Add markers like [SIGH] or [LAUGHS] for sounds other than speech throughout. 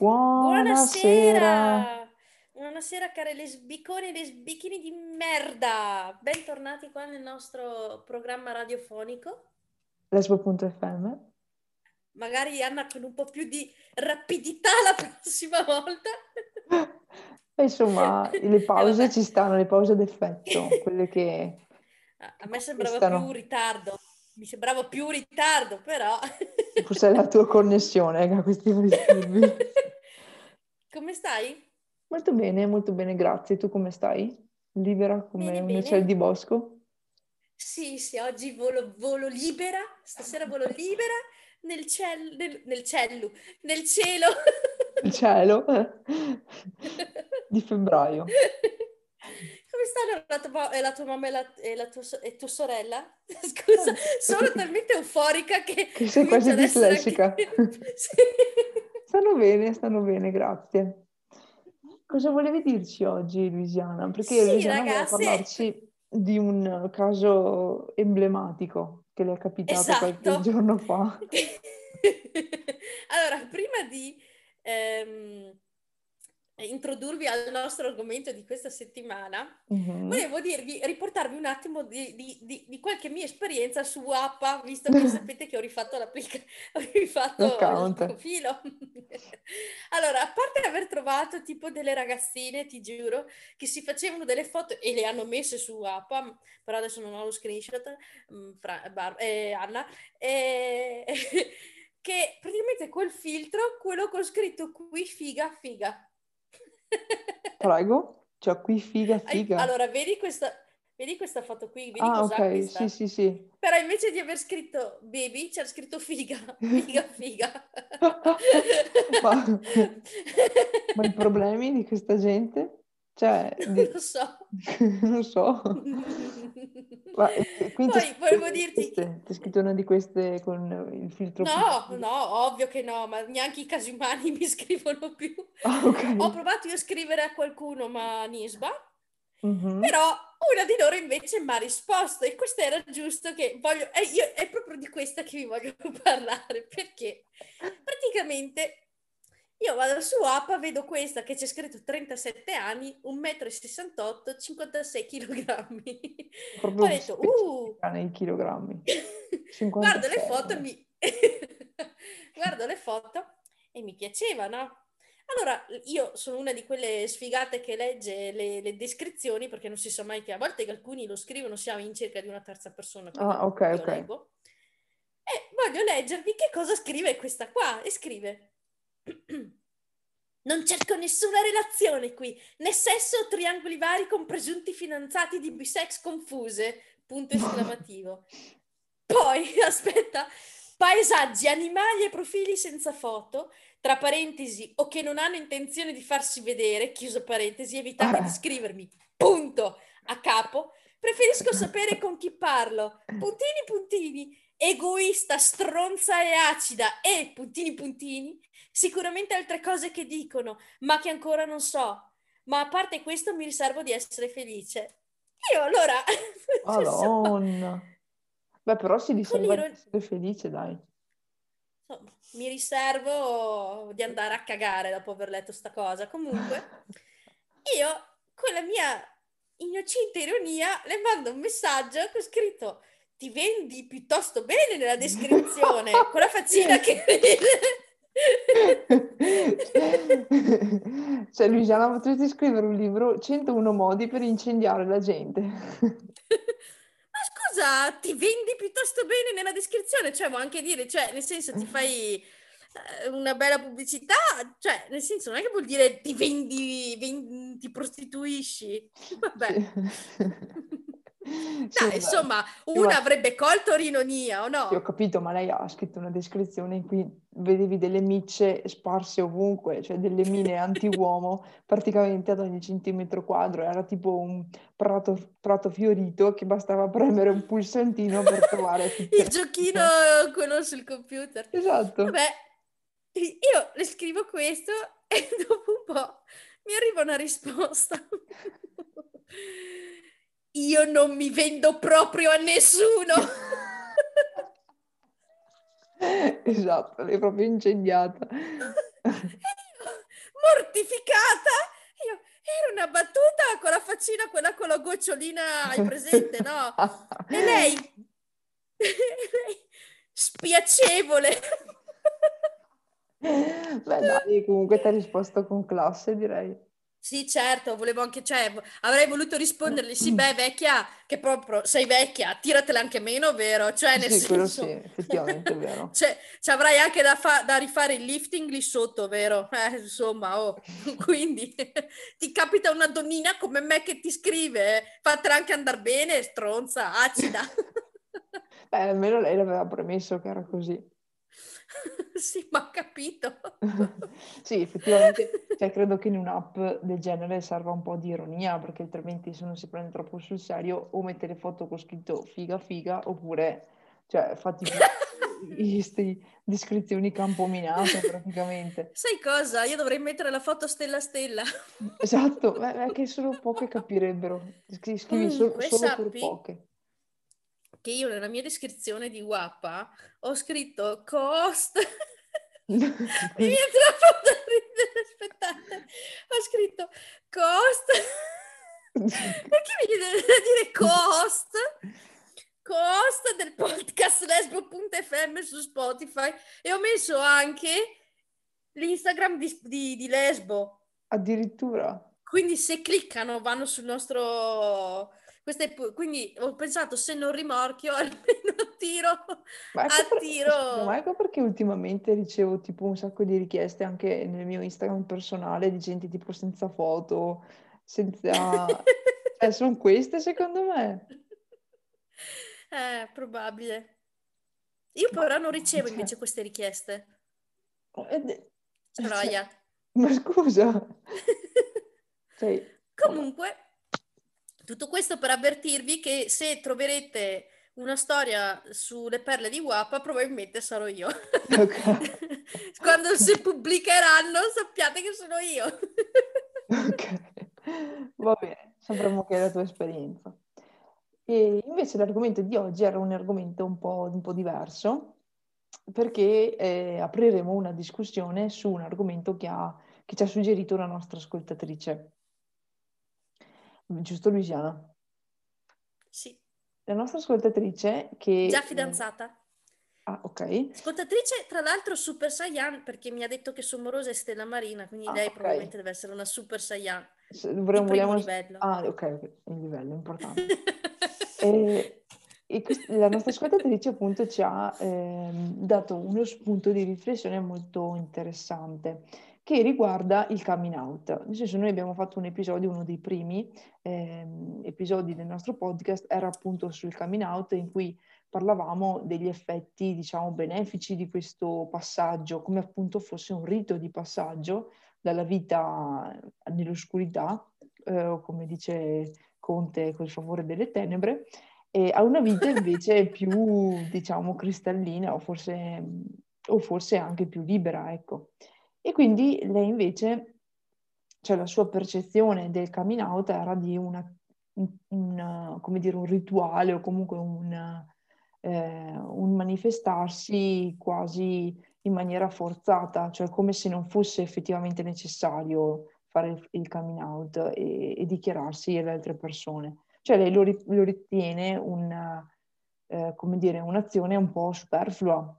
Buonasera! Buonasera care lesbicone e lesbichini di merda! Bentornati qua nel nostro programma radiofonico. Lesbo.fm Magari Anna con un po' più di rapidità la prossima volta. [LAUGHS] Insomma, le pause ci stanno, le pause d'effetto, quelle che... [LAUGHS] A me sembrava più ritardo, mi sembrava più ritardo, però... Forse è la tua connessione che ha questi disturbi. [LAUGHS] Come stai? Molto bene, molto bene, grazie. Tu come stai? Libera come Bene, un uccello di bosco? Sì, sì, oggi volo, volo libera, stasera volo libera nel cielo, nel, nel cielo, nel cielo. Il [LAUGHS] cielo di febbraio. [LAUGHS] Come stanno la tua, e la tua mamma e, la, e, la tua, e tua sorella? [LAUGHS] Scusa, sono talmente euforica che... [LAUGHS] Che sei quasi dislessica. anche- [LAUGHS] Sì. Stanno bene, stanno bene, grazie. Cosa volevi dirci oggi, Luisiana? Perché Sì, Luisiana ragazze. parlarci di un caso emblematico che le è capitato qualche Esatto. giorno fa. Allora, prima di ehm, introdurvi al nostro argomento di questa settimana, Mhm. volevo dirvi, riportarvi un attimo di, di- di- di qualche mia esperienza su Appa, visto [LAUGHS] che sapete che ho rifatto l'applicazione, [LAUGHS] ho rifatto il profilo. [LAUGHS] Allora, a parte aver trovato tipo delle ragazzine, ti giuro, che si facevano delle foto e le hanno messe su Appa, però adesso non ho lo screenshot, Fra- Bar- eh, Anna, e- che praticamente quel filtro, quello con scritto qui figa, figa. Prego? Cioè, qui figa, figa. Allora, vedi questa, vedi questa foto qui? Vedi ah, ok, questa? sì, sì, sì. Però invece di aver scritto baby, c'era scritto figa, figa, figa. [LAUGHS] Ma- Ma i problemi di questa gente? Cioè, di- [LAUGHS] Non lo so. [LAUGHS] non so. Ma, eh, [LAUGHS] quindi Poi ti- volevo ti- dirti ti ho scritto una di queste con il filtro No, più- no, ovvio che no, ma neanche i casi umani [LAUGHS] mi scrivono più. [LAUGHS] Ah, ok. Ho provato io a scrivere a qualcuno, ma Nisba, Mhm. Però una di loro invece mi ha risposto e questo era giusto che voglio, è, io- è proprio di questa che vi voglio parlare perché praticamente io vado su app, vedo questa che c'è scritto 37 anni, 1,68 m, 56 kg. Proprio Ho detto, uh, nei chilogrammi. [LAUGHS] guardo le 56, foto e mi... [LAUGHS] guardo le foto e mi piaceva, no? Allora, io sono una di quelle sfigate che legge le, le descrizioni perché non si sa mai che a volte alcuni lo scrivono, siamo in cerca di una terza persona. Ah, ok, ok. leggo. E voglio leggervi che cosa scrive questa qua. E scrive: [CLEARS THROAT] Non cerco nessuna relazione qui, né sesso o triangoli vari con presunti fidanzati di bisex confuse. Punto esclamativo. [LAUGHS] Poi, [LAUGHS] aspetta, paesaggi, animali e profili senza foto, tra parentesi, o che non hanno intenzione di farsi vedere, chiuso parentesi, evitate Ah. di scrivermi, punto, a capo. Preferisco sapere con chi parlo. Puntini, puntini. Egoista, stronza e acida e puntini, puntini. Sicuramente altre cose che dicono, ma che ancora non so. Ma a parte questo mi riservo di essere felice. Io allora... [LAUGHS] cioè, Madonna. Beh, però si riserva di essere felice, dai. mi riservo di andare a cagare dopo aver letto sta cosa. Comunque, [LAUGHS] io con la mia innocente ironia le mando un messaggio con scritto ti vendi piuttosto bene nella descrizione, [LAUGHS] con la faccina che [LAUGHS] Cioè, Luciana, potresti scrivere un libro 101 modi per incendiare la gente. [LAUGHS] Ma scusa, ti vendi piuttosto bene nella descrizione? Cioè, vuol anche dire, cioè, nel senso, ti fai eh, una bella pubblicità? Cioè, nel senso, non è che vuol dire ti vendi, ven- ti prostituisci. [LAUGHS] Vabbè. Sì, Vabbè. insomma, una avrebbe colto l'ironia, o no? Sì, ho capito, ma lei ha scritto una descrizione in cui vedevi delle micce sparse ovunque, cioè delle mine [LAUGHS] anti-uomo praticamente ad ogni centimetro quadro. Era tipo un prato, prato fiorito che bastava premere un pulsantino per trovare [LAUGHS] Il giochino, quello sul computer. Esatto. Vabbè, io le scrivo questo e [LAUGHS] dopo un po' mi arriva una risposta. Io non mi vendo proprio a nessuno. [LAUGHS] Esatto, l'hai proprio incendiata. [LAUGHS] Mortificata. Io, era una battuta con la faccina, quella con la gocciolina, hai presente, no? E lei, lei [LAUGHS] spiacevole. Beh, dai, comunque ti ha risposto con classe, direi. Sì, certo, volevo anche, cioè, avrei voluto rispondergli, sì, beh, vecchia, che proprio sei vecchia, tiratela anche meno, vero? Cioè, nel sì, quello senso... sì, effettivamente vero. [LAUGHS] cioè, ci avrai anche da, fa- da, rifare il lifting lì sotto, vero? Eh, insomma, oh. [LAUGHS] quindi [LAUGHS] ti capita una donnina come me che ti scrive, eh, fatela anche andare bene, stronza, acida. beh, almeno lei l'aveva premesso che era così. [LAUGHS] sì, ma ho capito. [LAUGHS] sì, effettivamente, cioè, credo che in un'app del genere serva un po' di ironia, perché altrimenti se non si prende troppo sul serio o mette le foto con scritto figa figa, oppure, cioè, fa tipo queste descrizioni campominate praticamente. [LAUGHS] Sai cosa? Io dovrei mettere la foto stella stella. esatto, è che solo poche capirebbero. Scrivi Comunque, solo, solo per poche che io nella mia descrizione di Wappa ho scritto cost. [LAUGHS] Mi [LAUGHS] viene troppo da ridere, aspettate. Ho scritto cost. [LAUGHS] Perché mi viene da dire cost? Cost del podcast lesbo.fm su Spotify e ho messo anche l'Instagram di, di, di Lesbo. Addirittura. Quindi se cliccano vanno sul nostro è, quindi ho pensato se non rimorchio [LAUGHS] almeno tiro ma ecco a per, tiro. Ma ecco perché ultimamente ricevo tipo un sacco di richieste anche nel mio Instagram personale di gente tipo senza foto, senza... [LAUGHS] cioè sono queste secondo me. Eh, probabile. Io però non ricevo cioè... invece queste richieste. Eh, Troia. Cioè... [LAUGHS] Ma scusa. cioè... Comunque, tutto questo per avvertirvi che se troverete una storia sulle perle di Wappa, probabilmente sarò io. Okay. [LAUGHS] Quando si pubblicheranno, sappiate che sono io. ok, va bene, sapremo che è la tua esperienza. E invece l'argomento di oggi era un argomento un po', un po diverso, perché eh, apriremo una discussione su un argomento che, ha, che ci ha suggerito una nostra ascoltatrice. Giusto Luciana? Sì. La nostra ascoltatrice che... Già fidanzata. Ah, ok. Ascoltatrice, tra l'altro, Super Saiyan, perché mi ha detto che sono morosa e Stella Marina, quindi ah, lei okay. probabilmente deve essere una Super Saiyan. Vorremmo, vogliamo... livello. Ah, ok, il livello, importante. [LAUGHS] e, e quest... la nostra ascoltatrice appunto ci ha eh, dato uno spunto di riflessione molto interessante che riguarda il coming out. Nel senso, noi abbiamo fatto un episodio, uno dei primi eh, episodi del nostro podcast era appunto sul coming out in cui parlavamo degli effetti, diciamo, benefici di questo passaggio, come appunto fosse un rito di passaggio dalla vita nell'oscurità, eh, come dice Conte, col favore delle tenebre, e a una vita invece [LAUGHS] più, diciamo, cristallina o forse, o forse anche più libera, ecco. E quindi lei invece, cioè la sua percezione del coming out era di una, un, come dire, un rituale o comunque un, eh, un manifestarsi quasi in maniera forzata, cioè come se non fosse effettivamente necessario fare il, coming out e, e, dichiararsi alle altre persone. Cioè lei lo, lo ritiene una, eh, dire, un'azione un po' superflua,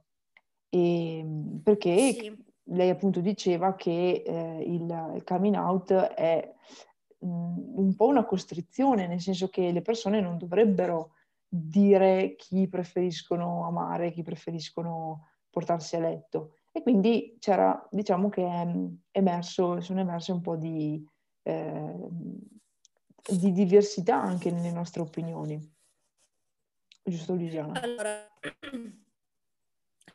e, perché sì lei appunto diceva che eh, il, il, coming out è mh, un po' una costrizione, nel senso che le persone non dovrebbero dire chi preferiscono amare, chi preferiscono portarsi a letto. E quindi c'era, diciamo che è emerso, sono emerse un po' di, eh, di diversità anche nelle nostre opinioni. Giusto Luciana? Allora,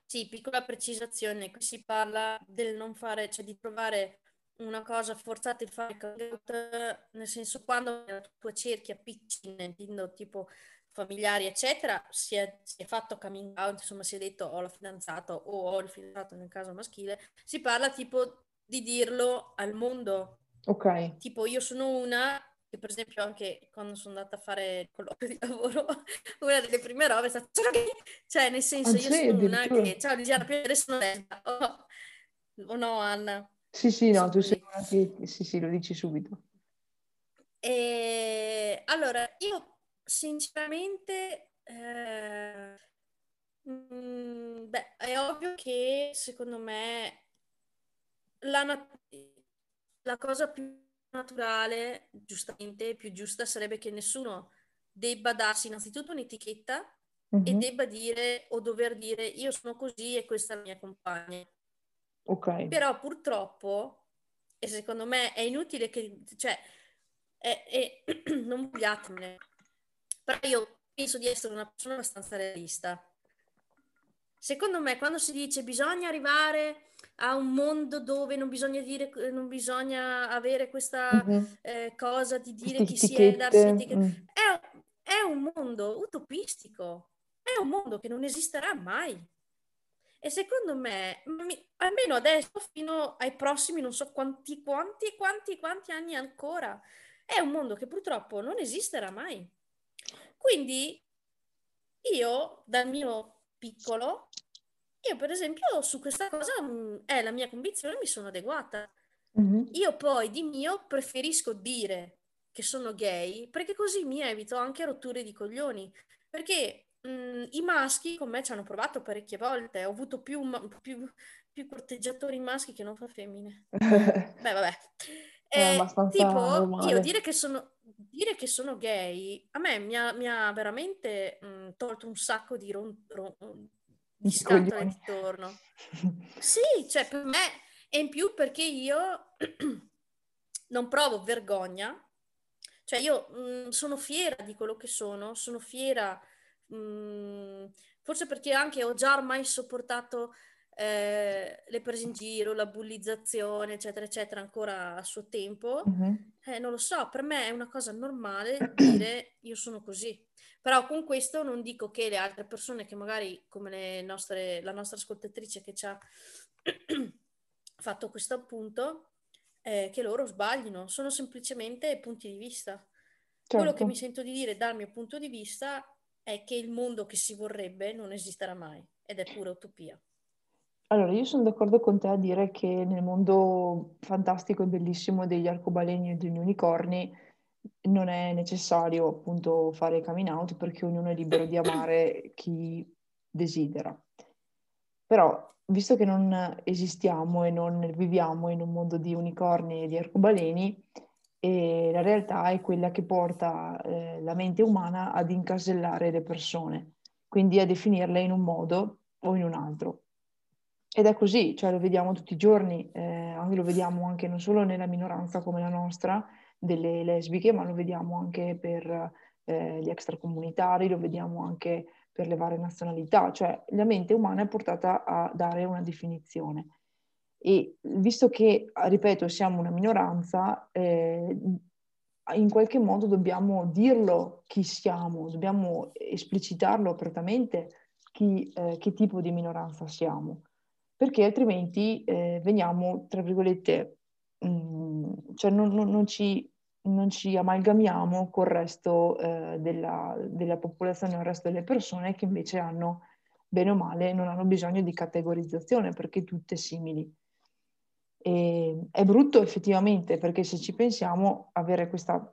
sì, piccola precisazione, qui si parla del non fare, cioè di trovare una cosa forzata e fare out, nel senso quando nella tua cerchia piccina, intendo tipo familiari, eccetera, si è, si è, fatto coming out, insomma si è detto ho la fidanzata o ho il fidanzato nel caso maschile, si parla tipo di dirlo al mondo. Ok. Tipo io sono una che per esempio anche quando sono andata a fare il colloquio [LAUGHS] di lavoro, una delle prime robe è stata, cioè nel senso ah, io sono una che, ciao Lisiana, piacere sono lesba, oh, oh no Anna. Sì, sì, no, tu sei una che... Sì, sì, lo dici subito. E, allora, io sinceramente... Eh, mh, beh, è ovvio che secondo me la, la cosa più naturale, giustamente, più giusta sarebbe che nessuno debba darsi innanzitutto un'etichetta mm-hmm. e debba dire o dover dire io sono così e questa è la mia compagna. Ok. Però purtroppo, e secondo me è inutile che, cioè, è, è, [CLEARS THROAT] non vogliatemene, però io penso di essere una persona abbastanza realista. Secondo me, quando si dice bisogna arrivare a un mondo dove non bisogna dire, non bisogna avere questa mm-hmm. eh, cosa di dire chi si è, darsi etichette, mm. è, è un mondo utopistico, è un mondo che non esisterà mai. E secondo me, almeno adesso, fino ai prossimi non so quanti, quanti, quanti, quanti anni ancora, è un mondo che purtroppo non esisterà mai. Quindi io, dal mio piccolo, io per esempio su questa cosa è la mia convinzione, mi sono adeguata. Mm-hmm. Io poi di mio preferisco dire che sono gay perché così mi evito anche rotture di coglioni. Perché mh, i maschi con me ci hanno provato parecchie volte, ho avuto più, più, più corteggiatori maschi che non fa femmine. [LAUGHS] Beh, vabbè. Eh, tipo, normale. io dire che sono dire che sono gay a me mi ha, mi ha veramente mh, tolto un sacco di, ron, ron, di scatole intorno. [LAUGHS] sì, cioè per me e in più perché io [CLEARS THROAT] non provo vergogna, cioè io mh, sono fiera di quello che sono, sono fiera, mh, forse perché anche ho già ormai sopportato eh, le prese in giro, la bullizzazione, eccetera, eccetera, ancora a suo tempo. Mm-hmm. Eh, non lo so, per me è una cosa normale [CLEARS THROAT] dire io sono così. Però con questo non dico che le altre persone che magari, come nostre, la nostra ascoltatrice che ci ha [CLEARS THROAT] fatto questo appunto, eh, che loro sbaglino, sono semplicemente punti di vista. Certo. Quello che certo. mi sento di dire dal mio punto di vista è che il mondo che si vorrebbe non esisterà mai ed è pura utopia. Allora, io sono d'accordo con te a dire che nel mondo fantastico e bellissimo degli arcobaleni e degli unicorni non è necessario appunto fare coming out perché ognuno è libero di amare chi desidera. Però, visto che non esistiamo e non viviamo in un mondo di unicorni e di arcobaleni, e la realtà è quella che porta eh, la mente umana ad incasellare le persone, quindi a definirle in un modo o in un altro. Ed è così, cioè lo vediamo tutti i giorni, eh, lo vediamo anche non solo nella minoranza come la nostra, delle lesbiche, ma lo vediamo anche per eh, gli extracomunitari, lo vediamo anche per le varie nazionalità, cioè la mente umana è portata a dare una definizione. E visto che, ripeto, siamo una minoranza, eh, in qualche modo dobbiamo dirlo chi siamo, dobbiamo esplicitarlo apertamente chi, eh, che tipo di minoranza siamo, perché altrimenti eh, veniamo, tra virgolette, Mm, cioè non, non, non, ci, non, ci, amalgamiamo col resto eh, della, della, popolazione, il resto delle persone che invece hanno, bene o male, non hanno bisogno di categorizzazione perché tutte simili. E è brutto effettivamente perché se ci pensiamo, avere questa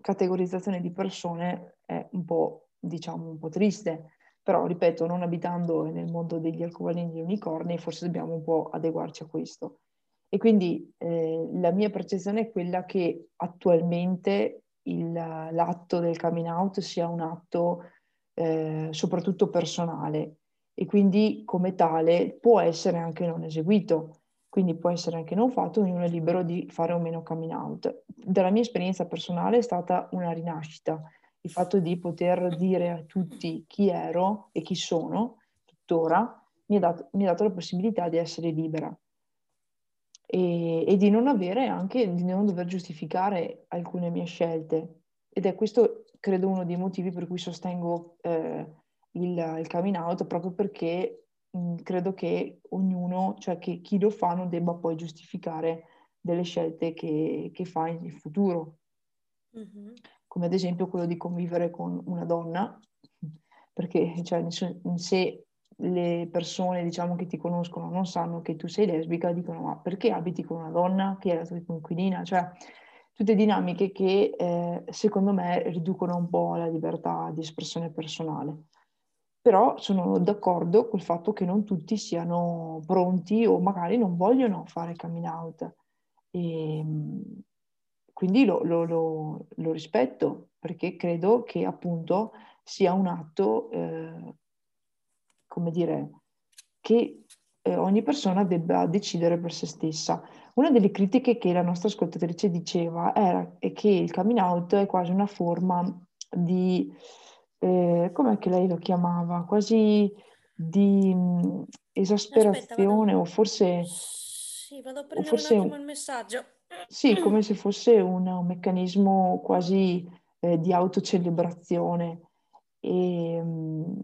categorizzazione di persone è un po', diciamo, un po' triste. Però, ripeto, non abitando nel mondo degli arcobaleni e degli unicorni, forse dobbiamo un po' adeguarci a questo. E quindi eh, la mia percezione è quella che attualmente il, l'atto del coming out sia un atto eh, soprattutto personale. E quindi come tale può essere anche non eseguito, quindi può essere anche non fatto, ognuno è libero di fare o meno coming out. Dalla mia esperienza personale è stata una rinascita, il fatto di poter dire a tutti chi ero e chi sono tuttora mi ha dato, mi ha dato la possibilità di essere libera e, e, di non avere anche, di non dover giustificare alcune mie scelte. Ed è questo, credo, uno dei motivi per cui sostengo eh, il, il, coming out, proprio perché mh, credo che ognuno, cioè che chi lo fa non debba poi giustificare delle scelte che, che fa in futuro. Mm-hmm. Come ad esempio quello di convivere con una donna, [LAUGHS] perché cioè, in sé le persone, diciamo, che ti conoscono non sanno che tu sei lesbica, dicono ma perché abiti con una donna che è la tua coinquilina? Cioè, tutte dinamiche che eh, secondo me riducono un po' la libertà di espressione personale. Però sono d'accordo col fatto che non tutti siano pronti o magari non vogliono fare coming out. E, ehm, quindi lo, lo, lo, lo, rispetto perché credo che appunto sia un atto, eh, come dire, che eh, ogni persona debba decidere per se stessa. Una delle critiche che la nostra ascoltatrice diceva era che il coming out è quasi una forma di, eh, come che lei lo chiamava, quasi di mh, mm, esasperazione Aspetta, o forse... Sì, vado a prendere forse, un attimo il messaggio. Sì, come se fosse un, un meccanismo quasi eh, di autocelebrazione e, mm,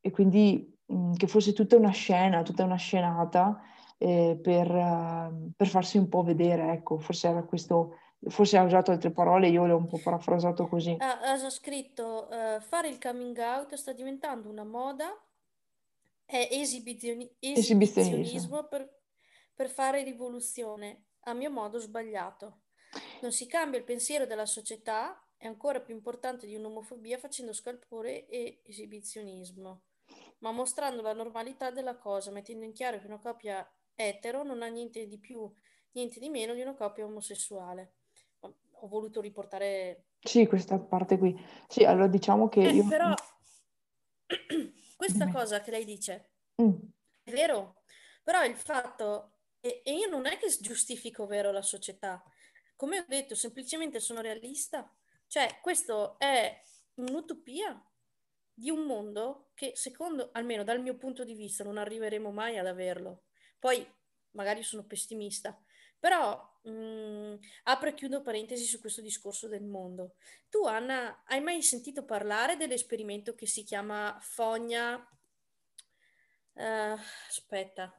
e quindi che fosse tutta una scena, tutta una scenata eh, per, uh, per, farsi un po' vedere, ecco, forse era questo, forse ha usato altre parole, io l'ho un po' parafrasato così. Ha scritto, uh, fare il coming out sta diventando una moda, è esibizioni- esibizionismo per, per fare rivoluzione, a mio modo sbagliato. Non si cambia il pensiero della società, è ancora più importante di un'omofobia facendo scalpore e esibizionismo, ma mostrando la normalità della cosa, mettendo in chiaro che una coppia etero non ha niente di più, niente di meno di una coppia omosessuale. Ho voluto riportare... Sì, questa parte qui. Sì, allora diciamo che... Eh, io... Però [CLEARS THROAT] questa cosa che lei dice mm. è vero, però il fatto... E, e io non è che giustifico vero la società, come ho detto, semplicemente sono realista. Cioè, questo è un'utopia di un mondo che, secondo, almeno dal mio punto di vista, non arriveremo mai ad averlo. Poi magari sono pessimista, però mh, mm, apro e chiudo parentesi su questo discorso del mondo. Tu, Anna, hai mai sentito parlare dell'esperimento che si chiama Fogna? Uh, aspetta.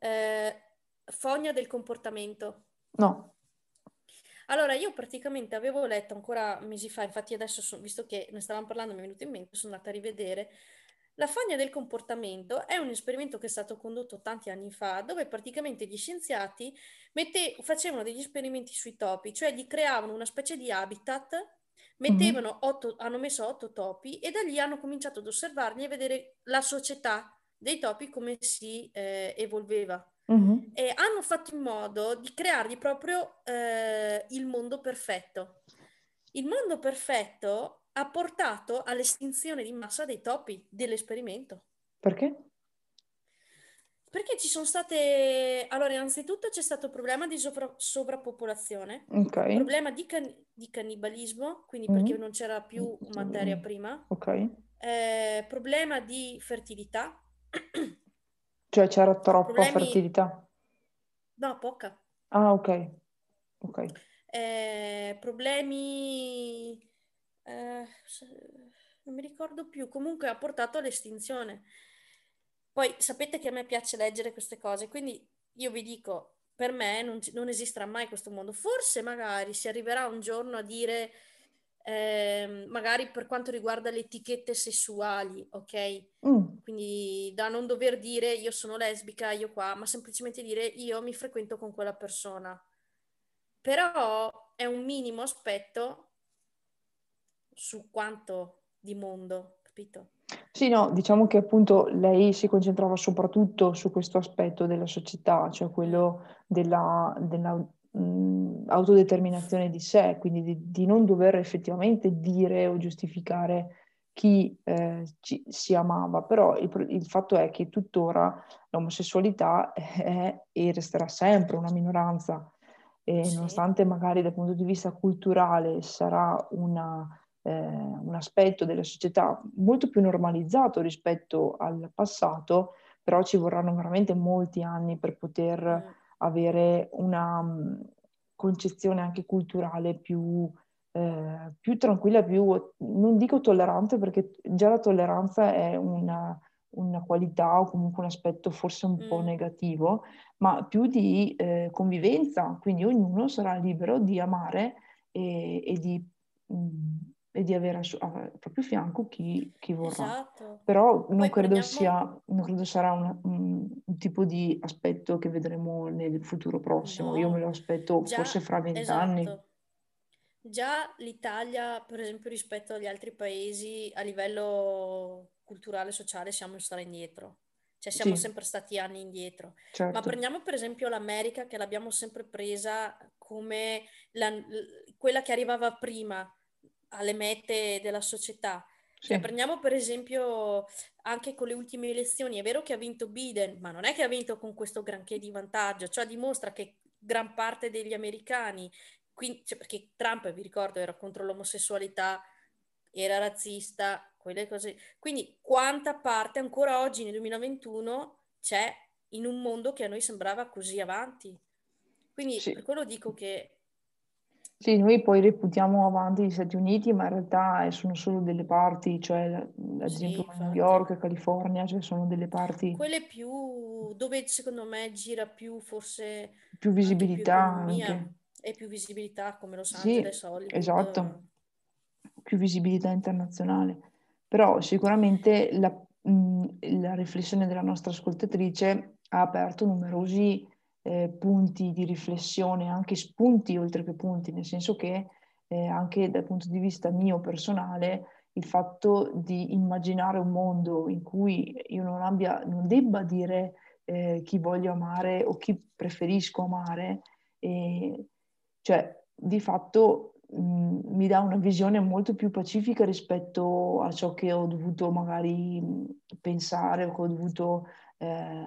Uh, fogna del comportamento. No. Allora, io praticamente avevo letto ancora mesi fa, infatti adesso, so, visto che ne stavamo parlando, mi è venuto in mente, sono andata a rivedere la fogna del comportamento è un esperimento che è stato condotto tanti anni fa, dove praticamente gli scienziati mette, facevano degli esperimenti sui topi, cioè gli creavano una specie di habitat, mettevano otto, hanno messo otto topi e da lì hanno cominciato ad osservarli e vedere la società dei topi come si eh, evolveva. Mm-hmm. E hanno fatto in modo di creargli proprio eh, il mondo perfetto. Il mondo perfetto ha portato all'estinzione di massa dei topi dell'esperimento. Perché? Perché ci sono state... Allora, innanzitutto c'è stato il problema di sovra... sovrappopolazione, okay. problema di, can... di, cannibalismo, quindi mm-hmm. perché non c'era più materia prima, okay. eh, problema di fertilità. [CLEARS THROAT] Cioè c'era troppa Problemi... fertilità? No, poca. Ah, ok. Ok. Eh, problemi eh, non mi ricordo più, comunque ha portato all'estinzione. Poi sapete che a me piace leggere queste cose, quindi io vi dico, per me non, non esisterà mai questo mondo. Forse magari si arriverà un giorno a dire, eh, magari per quanto riguarda le etichette sessuali, ok? Mm. Quindi da non dover dire io sono lesbica, io qua, ma semplicemente dire io mi frequento con quella persona. Però è un minimo aspetto su quanto di mondo, capito? Sì, no, diciamo che appunto lei si concentrava soprattutto su questo aspetto della società, cioè quello della, della di sé, quindi di, di, non dover effettivamente dire o giustificare chi eh, ci, si amava, però il, il, fatto è che tuttora l'omosessualità [LAUGHS] è e resterà sempre una minoranza e sì. nonostante magari dal punto di vista culturale sarà una eh, un aspetto della società molto più normalizzato rispetto al passato, però ci vorranno veramente molti anni per poter mm. avere una um, concezione anche culturale più, eh, più tranquilla, più, non dico tollerante perché già la tolleranza è una, una qualità o comunque un aspetto forse un mm. po' negativo, ma più di eh, convivenza, quindi ognuno sarà libero di amare e, e di mh, mm, e di avere al proprio fianco chi, chi vorrà. Esatto. Però non Poi credo, prendiamo... sia, non credo sarà una- un, un tipo di aspetto che vedremo nel futuro prossimo. Io me lo No, aspetto già, forse fra vent'anni. esatto. Già l'Italia, per esempio, rispetto agli altri paesi, a livello culturale e sociale siamo stati indietro. Cioè siamo Sì, sempre stati anni indietro. Ma certo. prendiamo per esempio l'America, che l'abbiamo sempre presa come la- quella che arrivava prima alle mete della società. Cioè, Sì, prendiamo per esempio anche con le ultime elezioni, è vero che ha vinto Biden, ma non è che ha vinto con questo granché di vantaggio, cioè dimostra che gran parte degli americani, quindi, cioè, perché Trump, vi ricordo, era contro l'omosessualità, era razzista, quelle cose. Quindi quanta parte ancora oggi nel 2021 c'è in un mondo che a noi sembrava così avanti? Quindi per sì. quello dico che Sì, noi poi reputiamo avanti gli Stati Uniti, ma in realtà eh, sono solo delle parti, cioè ad sì, esempio New infatti. York, California, cioè sono delle parti Quelle più, dove secondo me gira più forse più anche più visibilità anche. E più visibilità come Los Sì, Angeles, Hollywood. esatto, più visibilità internazionale. Però sicuramente la, mh, la riflessione della nostra ascoltatrice ha aperto numerosi eh, punti di riflessione, anche spunti oltre che punti, nel senso che eh, anche dal punto di vista mio personale, il fatto di immaginare un mondo in cui io non abbia, non debba dire eh, chi voglio amare o chi preferisco amare, e, cioè di fatto mi dà una visione molto più pacifica rispetto a ciò che ho dovuto magari pensare o che ho dovuto eh,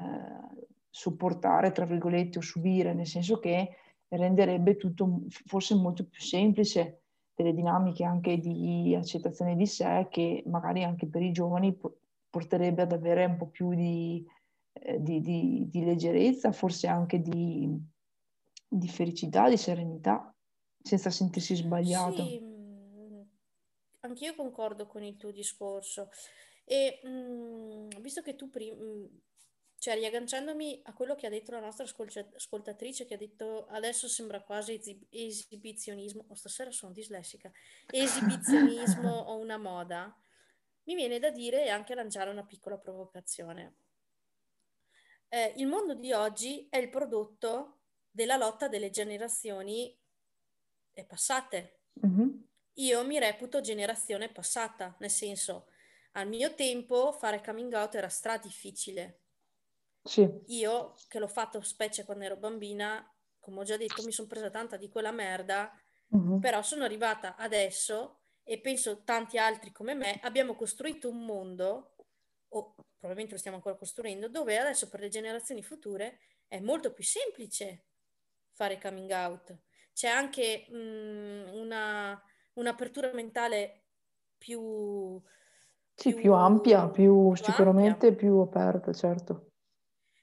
sopportare, tra virgolette, o subire, nel senso che renderebbe tutto forse molto più semplice delle dinamiche anche di accettazione di sé che magari anche per i giovani po- porterebbe ad avere un po' più di, eh, di- di- di leggerezza, forse anche di, di felicità, di serenità, senza sentirsi sbagliato. Sì, mh, anch'io concordo con il tuo discorso. E mh, visto che tu prima, cioè riagganciandomi a quello che ha detto la nostra ascolta- ascoltatrice, che ha detto adesso sembra quasi esi- esibizionismo, o stasera sono dislessica, esibizionismo [LAUGHS] o una moda, mi viene da dire e anche lanciare una piccola provocazione. Eh, il mondo di oggi è il prodotto della lotta delle generazioni passate. Mhm. Io mi reputo generazione passata, nel senso, al mio tempo fare coming out era stra difficile. Sì, Io, che l'ho fatto specie quando ero bambina, come ho già detto, mi sono presa tanta di quella merda, Mhm. però sono arrivata adesso e penso tanti altri come me, abbiamo costruito un mondo, o probabilmente lo stiamo ancora costruendo, dove adesso per le generazioni future è molto più semplice fare coming out. C'è anche mh, una, un'apertura mentale più, Sì, più ampia, più, più più ampia. sicuramente più aperta, certo.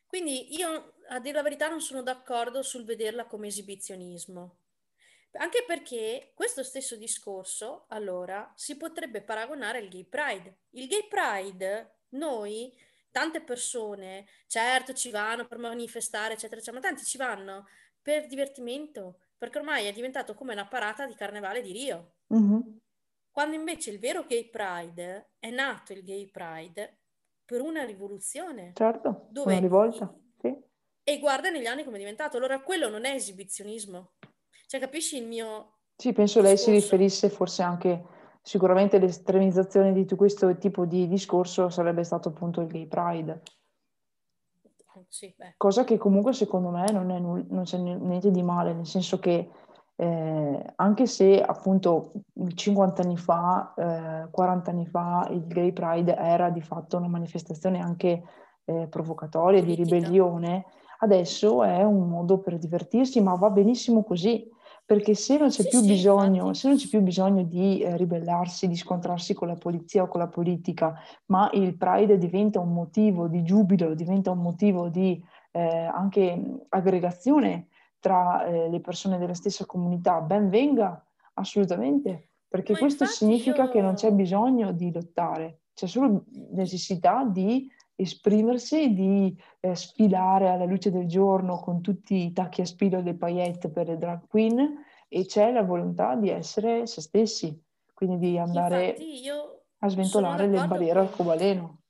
Quindi io, a dire la verità, non sono d'accordo sul vederla come esibizionismo. Anche perché questo stesso discorso, allora, si potrebbe paragonare al Gay Pride. Il Gay Pride, noi, tante persone, certo ci vanno per manifestare, eccetera, eccetera, ma tanti ci vanno per divertimento, perché ormai è diventato come una parata di carnevale di Rio. Mhm. Quando invece il vero Gay Pride è nato il Gay Pride per una rivoluzione, Certo, una dove rivolta, i- sì. e guarda negli anni come è diventato. Allora quello non è esibizionismo. Cioè, capisci il mio Sì, penso lei si discorso? riferisse forse anche, sicuramente l'estremizzazione di questo tipo di discorso sarebbe stato appunto il gay pride, Sì, beh. cosa che comunque secondo me non, è nul- non c'è niente di male, nel senso che eh, anche se appunto 50 anni fa, eh, 40 anni fa il gay pride era di fatto una manifestazione anche eh, provocatoria, di Politica. ribellione, adesso è un modo per divertirsi, ma va benissimo così. Perché se non c'è Sì, più sì, bisogno, infatti. se non c'è più bisogno di eh, ribellarsi, di scontrarsi con la polizia o con la politica, ma il Pride diventa un motivo di giubilo, diventa un motivo di eh, anche aggregazione tra eh, le persone della stessa comunità, ben venga, assolutamente, perché Ma questo significa che non c'è io... bisogno di lottare, c'è solo necessità di esprimersi, di eh, sfilare alla luce del giorno con tutti i tacchi a spillo e le paillette per le drag queen e c'è la volontà di essere se stessi. quindi di andare a sventolare le barriere con... arcobaleno.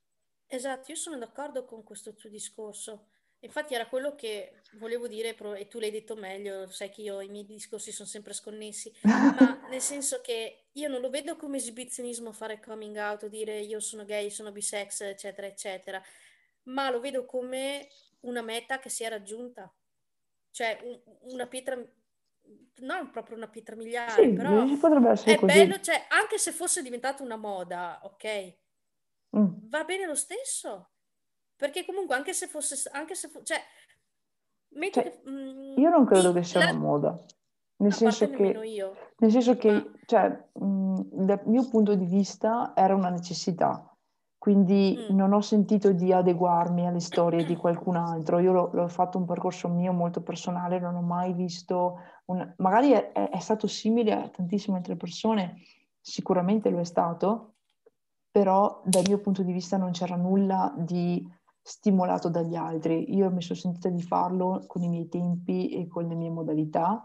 Esatto, io sono d'accordo con questo tuo discorso. Infatti era quello che volevo dire, e tu l'hai detto meglio, sai che io i miei discorsi sono sempre sconnessi, ma [LAUGHS] nel senso che io non lo vedo come esibizionismo fare coming out, dire io sono gay, sono bisex, eccetera, eccetera, ma lo vedo come una meta che si è raggiunta, cioè un- una pietra, non proprio una pietra miliare, però Sì, potrebbe essere è così. bello, cioè anche se fosse diventata una moda, ok, Mm. va bene lo stesso. Perché comunque anche se fosse, anche se fo- cioè, metti Cioè, che, mm, io non credo che sia la- una moda, nel senso che, io, nel senso ma che, cioè, mh, dal mio punto di vista era una necessità, quindi mm, non ho sentito di adeguarmi alle storie di qualcun altro. Io l'ho, l'ho fatto un percorso mio molto personale, non ho mai visto, un, magari è, è- è stato simile a tantissime altre persone, sicuramente lo è stato, però dal mio punto di vista non c'era nulla di stimolato dagli altri. Io mi sono sentita di farlo con i miei tempi e con le mie modalità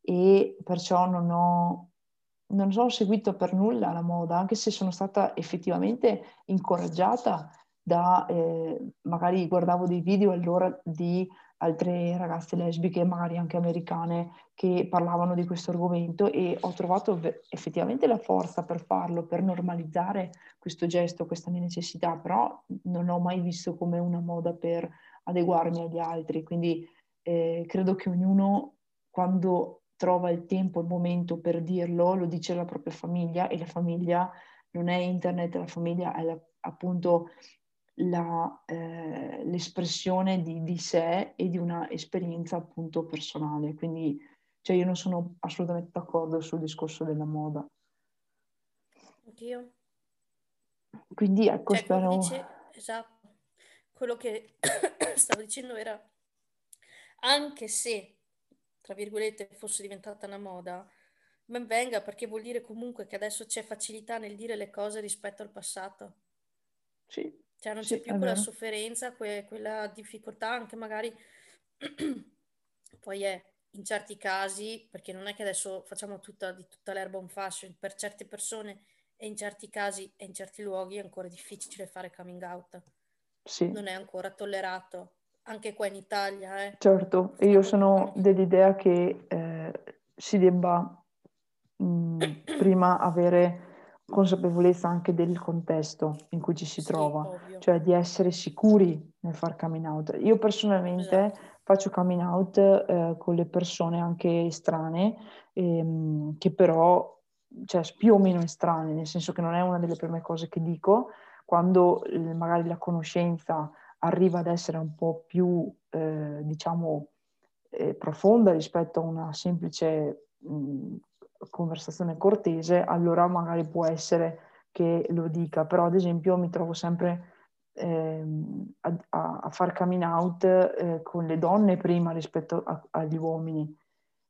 e perciò non ho, non ho seguito per nulla la moda, anche se sono stata effettivamente incoraggiata da, eh, magari guardavo dei video allora di altre ragazze lesbiche, magari anche americane, che parlavano di questo argomento e ho trovato effettivamente la forza per farlo, per normalizzare questo gesto, questa mia necessità, però non ho mai visto come una moda per adeguarmi agli altri, quindi eh, credo che ognuno quando trova il tempo, il momento per dirlo, lo dice alla propria famiglia e la famiglia non è internet, la famiglia è la- appunto la, eh, l'espressione di, di sé e di una esperienza appunto personale. Quindi cioè, io non sono assolutamente d'accordo sul discorso della moda. anch'io. Quindi ecco, Cioè, spero... dice, esatto, quello che [COUGHS] stavo dicendo era, anche se, tra virgolette, fosse diventata una moda, ben venga perché vuol dire comunque che adesso c'è facilità nel dire le cose rispetto al passato. Sì, Cioè non sì, c'è più è quella vero. sofferenza, que- quella difficoltà, anche magari [CLEARS THROAT] poi è in certi casi, perché non è che adesso facciamo tutta, di tutta l'erba un fascio, per certe persone e in certi casi e in certi luoghi è ancora difficile fare coming out, Sì, non è ancora tollerato, anche qua in Italia, eh. certo. E io sono dell'idea che eh, si debba mh, [CLEARS THROAT] prima avere consapevolezza anche del contesto in cui ci si Sì, trova, ovvio, cioè di essere sicuri nel far coming out. Io personalmente esatto. faccio coming out eh, con le persone anche estranee, ehm, che però, cioè più o meno estranee, nel senso che non è una delle prime cose che dico, quando eh, magari la conoscenza arriva ad essere un po' più, eh, diciamo, eh, profonda rispetto a una semplice mh, conversazione cortese, allora magari può essere che lo dica, però ad esempio mi trovo sempre a, a, a far coming out eh, con le donne prima rispetto a- agli uomini.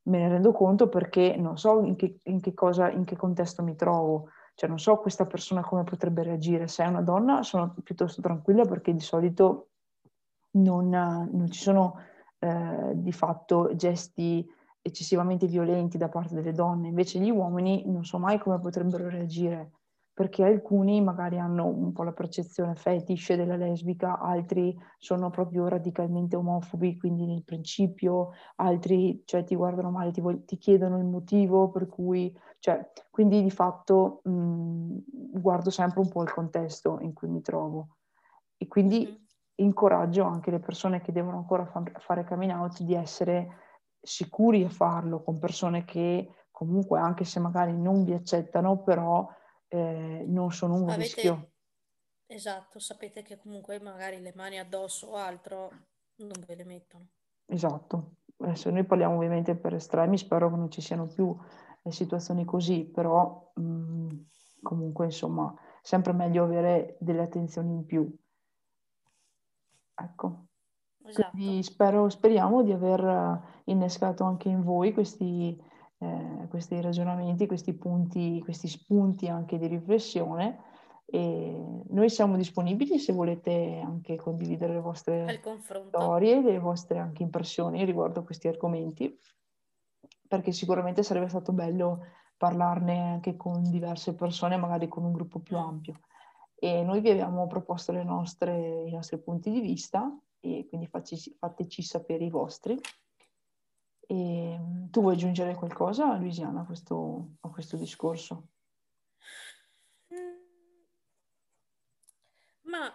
Me ne rendo conto perché non so in che, in che cosa, in che contesto mi trovo, cioè non so questa persona come potrebbe reagire. Se è una donna sono piuttosto tranquilla perché di solito non, non ci sono eh, di fatto gesti eccessivamente violenti da parte delle donne, invece gli uomini non so mai come potrebbero reagire, perché alcuni magari hanno un po' la percezione fetish della lesbica, altri sono proprio radicalmente omofobi, quindi nel principio, altri cioè, ti guardano male, ti, voglio- ti chiedono il motivo per cui, cioè, quindi di fatto mh, guardo sempre un po' il contesto in cui mi trovo. E quindi incoraggio anche le persone che devono ancora fa- fare coming out di essere sicuri a farlo con persone che comunque, anche se magari non vi accettano, però eh, non sono un rischio. Avete, esatto, sapete che comunque magari le mani addosso o altro non ve le mettono. Esatto. Adesso noi parliamo ovviamente per estremi, spero che non ci siano più eh, situazioni così, però mh, comunque insomma, sempre meglio avere delle attenzioni in più. Ecco. Esatto. Quindi spero, speriamo di aver eh, innescato anche in voi questi, eh, questi ragionamenti, questi punti, questi spunti anche di riflessione. E noi siamo disponibili se volete anche condividere le vostre storie, le vostre anche impressioni riguardo a questi argomenti, perché sicuramente sarebbe stato bello parlarne anche con diverse persone, magari con un gruppo più Mm. ampio. E noi vi abbiamo proposto le nostre- i nostri punti di vista e quindi facci- fateci sapere i vostri. E, mm, tu vuoi aggiungere qualcosa, Luisiana, a questo, a questo discorso? Mm. Ma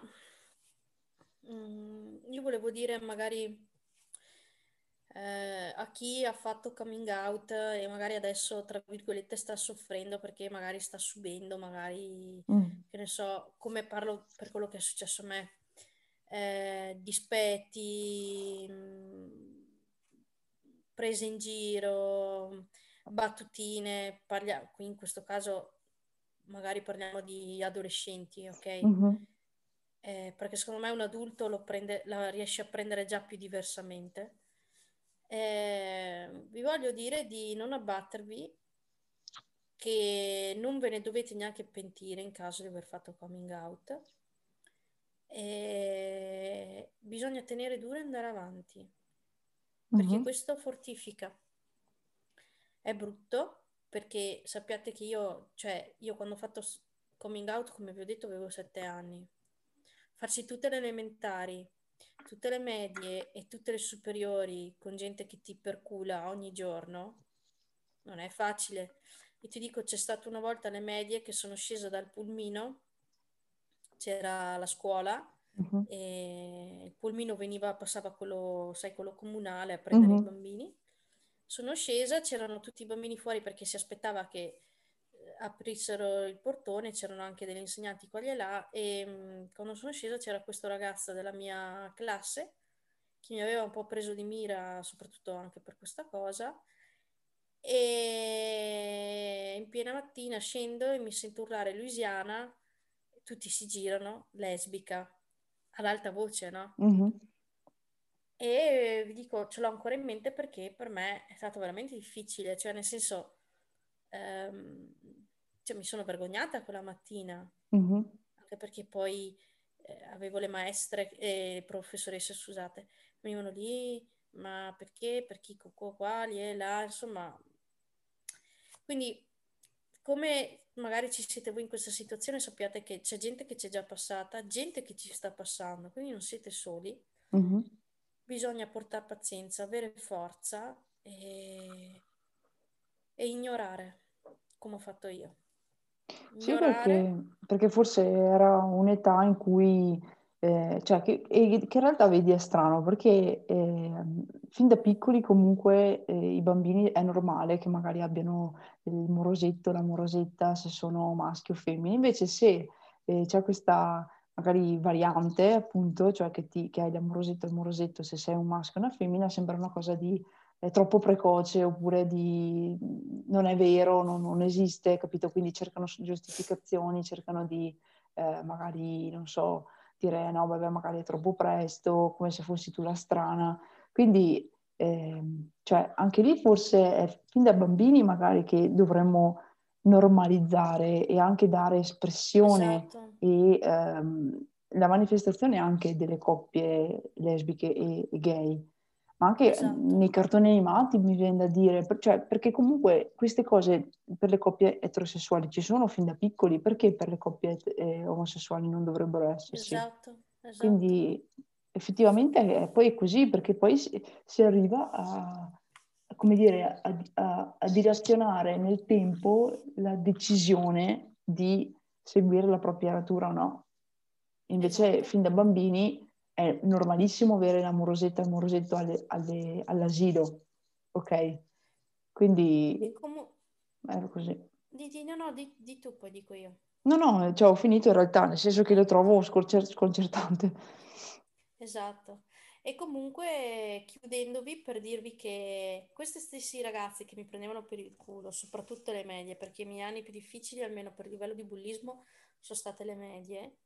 mm, io volevo dire magari eh, a chi ha fatto coming out e magari adesso, tra virgolette, sta soffrendo perché magari sta subendo, magari, Mm, che ne so, come parlo per quello che è successo a me, eh, dispetti, prese in giro, battutine, parlia- qui in questo caso magari parliamo di adolescenti, ok? mhm, Eh, perché secondo me un adulto lo prende, la riesce a prendere già più diversamente. Eh, vi voglio dire di non abbattervi, che non ve ne dovete neanche pentire in caso di aver fatto coming out. E bisogna tenere duro e andare avanti, perché mhm, questo fortifica. È brutto perché sappiate che io, cioè, io quando ho fatto coming out, come vi ho detto, avevo sette anni. Farsi tutte le elementari, tutte le medie e tutte le superiori con gente che ti percula ogni giorno non è facile. E ti dico, c'è stata una volta alle medie che sono scesa dal pulmino, c'era la scuola mhm, e il pulmino veniva, passava quello, sai, quello comunale a prendere i mhm, bambini. Sono scesa, c'erano tutti i bambini fuori perché si aspettava che eh, aprissero il portone, c'erano anche degli insegnanti qua e là e mh, quando sono scesa c'era questo ragazzo della mia classe che mi aveva un po' preso di mira, soprattutto anche per questa cosa. E in piena mattina scendo e mi sento urlare Louisiana, tutti si girano, lesbica, ad alta voce, no? mhm. E vi dico, ce l'ho ancora in mente perché per me è stato veramente difficile, cioè nel senso, ehm, cioè, mi sono vergognata quella mattina, Mhm, anche perché poi eh, avevo le maestre e le professoresse, scusate, venivano lì, ma perché, per chi, qua, lì e là, insomma. Quindi, come magari ci siete voi in questa situazione, sappiate che c'è gente che c'è già passata, gente che ci sta passando, quindi non siete soli. mhm. Bisogna portare pazienza, avere forza e, e ignorare, come ho fatto io. Sì, Ignorare, perché, perché forse era un'età in cui, eh, cioè che, e che in realtà vedi è strano, perché eh, fin da piccoli comunque eh, i bambini è normale che magari abbiano il morosetto, la morosetta, se sono maschi o femmine, invece se eh, c'è questa magari variante, appunto, cioè che, ti, che hai la morosetta o il morosetto, se sei un maschio o una femmina, sembra una cosa di è troppo precoce oppure di non è vero, non, non esiste, capito? Quindi cercano giustificazioni, cercano di eh, magari, non so, dire no, vabbè, magari è troppo presto, come se fossi tu la strana. Quindi, ehm, cioè, anche lì forse è fin da bambini magari che dovremmo normalizzare e anche dare espressione esatto, e ehm, la manifestazione anche delle coppie lesbiche e, e gay ma anche esatto, nei cartoni animati mi viene da dire, per- cioè, perché comunque queste cose per le coppie eterosessuali ci sono fin da piccoli, perché per le coppie eh, omosessuali non dovrebbero esserci? esatto, esatto, Quindi effettivamente è, poi è così, perché poi si, si arriva a, a, come dire, a, a- a dilazionare nel tempo la decisione di seguire la propria natura o no. Invece esatto. fin da bambini è normalissimo avere la morosetta e il morosetto alle- alle- all'asilo, ok? Quindi comu- era così. di, di- no, no, di, di tu, poi dico io. No, no, cioè, ho finito in realtà, nel senso che lo trovo scorcer- sconcertante. Esatto. E comunque chiudendovi per dirvi che questi stessi ragazzi che mi prendevano per il culo, soprattutto le medie, perché i miei anni più difficili, almeno per livello di bullismo, sono state le medie.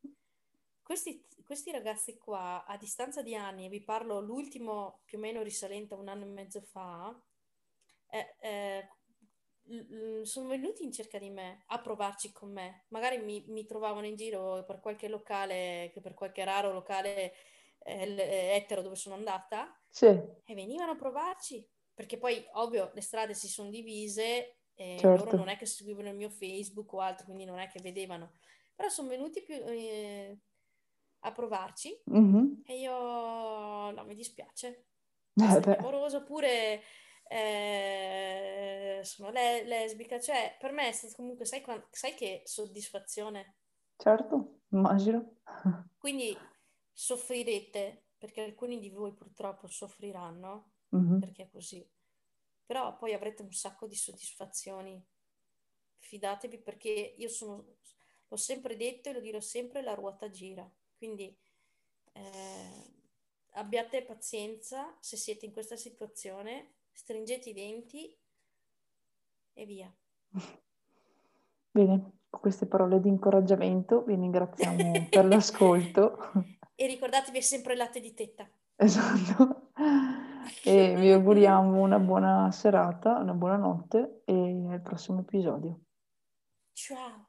Questi, questi ragazzi qua, a distanza di anni, e vi parlo l'ultimo più o meno risalente a un anno e mezzo fa, eh, eh, sono venuti in cerca di me a provarci con me. Magari mi, mi trovavano in giro per qualche locale, per qualche raro locale eh, eh, etero dove sono andata Sì, e venivano a provarci. Perché poi, ovvio, le strade si sono divise E Certo. loro non è che seguivano il mio Facebook o altro, quindi non è che vedevano. Però sono venuti più, eh, a provarci Mhm. e io no, mi dispiace. Eh beh, amorosa oppure eh, sono le- lesbica, cioè per me è stato comunque, sai, quan- sai che soddisfazione? certo, immagino. [LAUGHS] Quindi soffrirete, perché alcuni di voi purtroppo soffriranno, Mhm. perché è così, però poi avrete un sacco di soddisfazioni. Fidatevi perché io sono, l'ho sempre detto e lo dirò sempre, la ruota gira. Quindi eh, abbiate pazienza se siete in questa situazione, stringete i denti e via. [LAUGHS] Bene, con queste parole di incoraggiamento vi ringraziamo per [LAUGHS] l'ascolto. E ricordatevi sempre il latte di tetta. Esatto. E vi auguriamo una buona serata, una buona notte e al prossimo episodio. Ciao.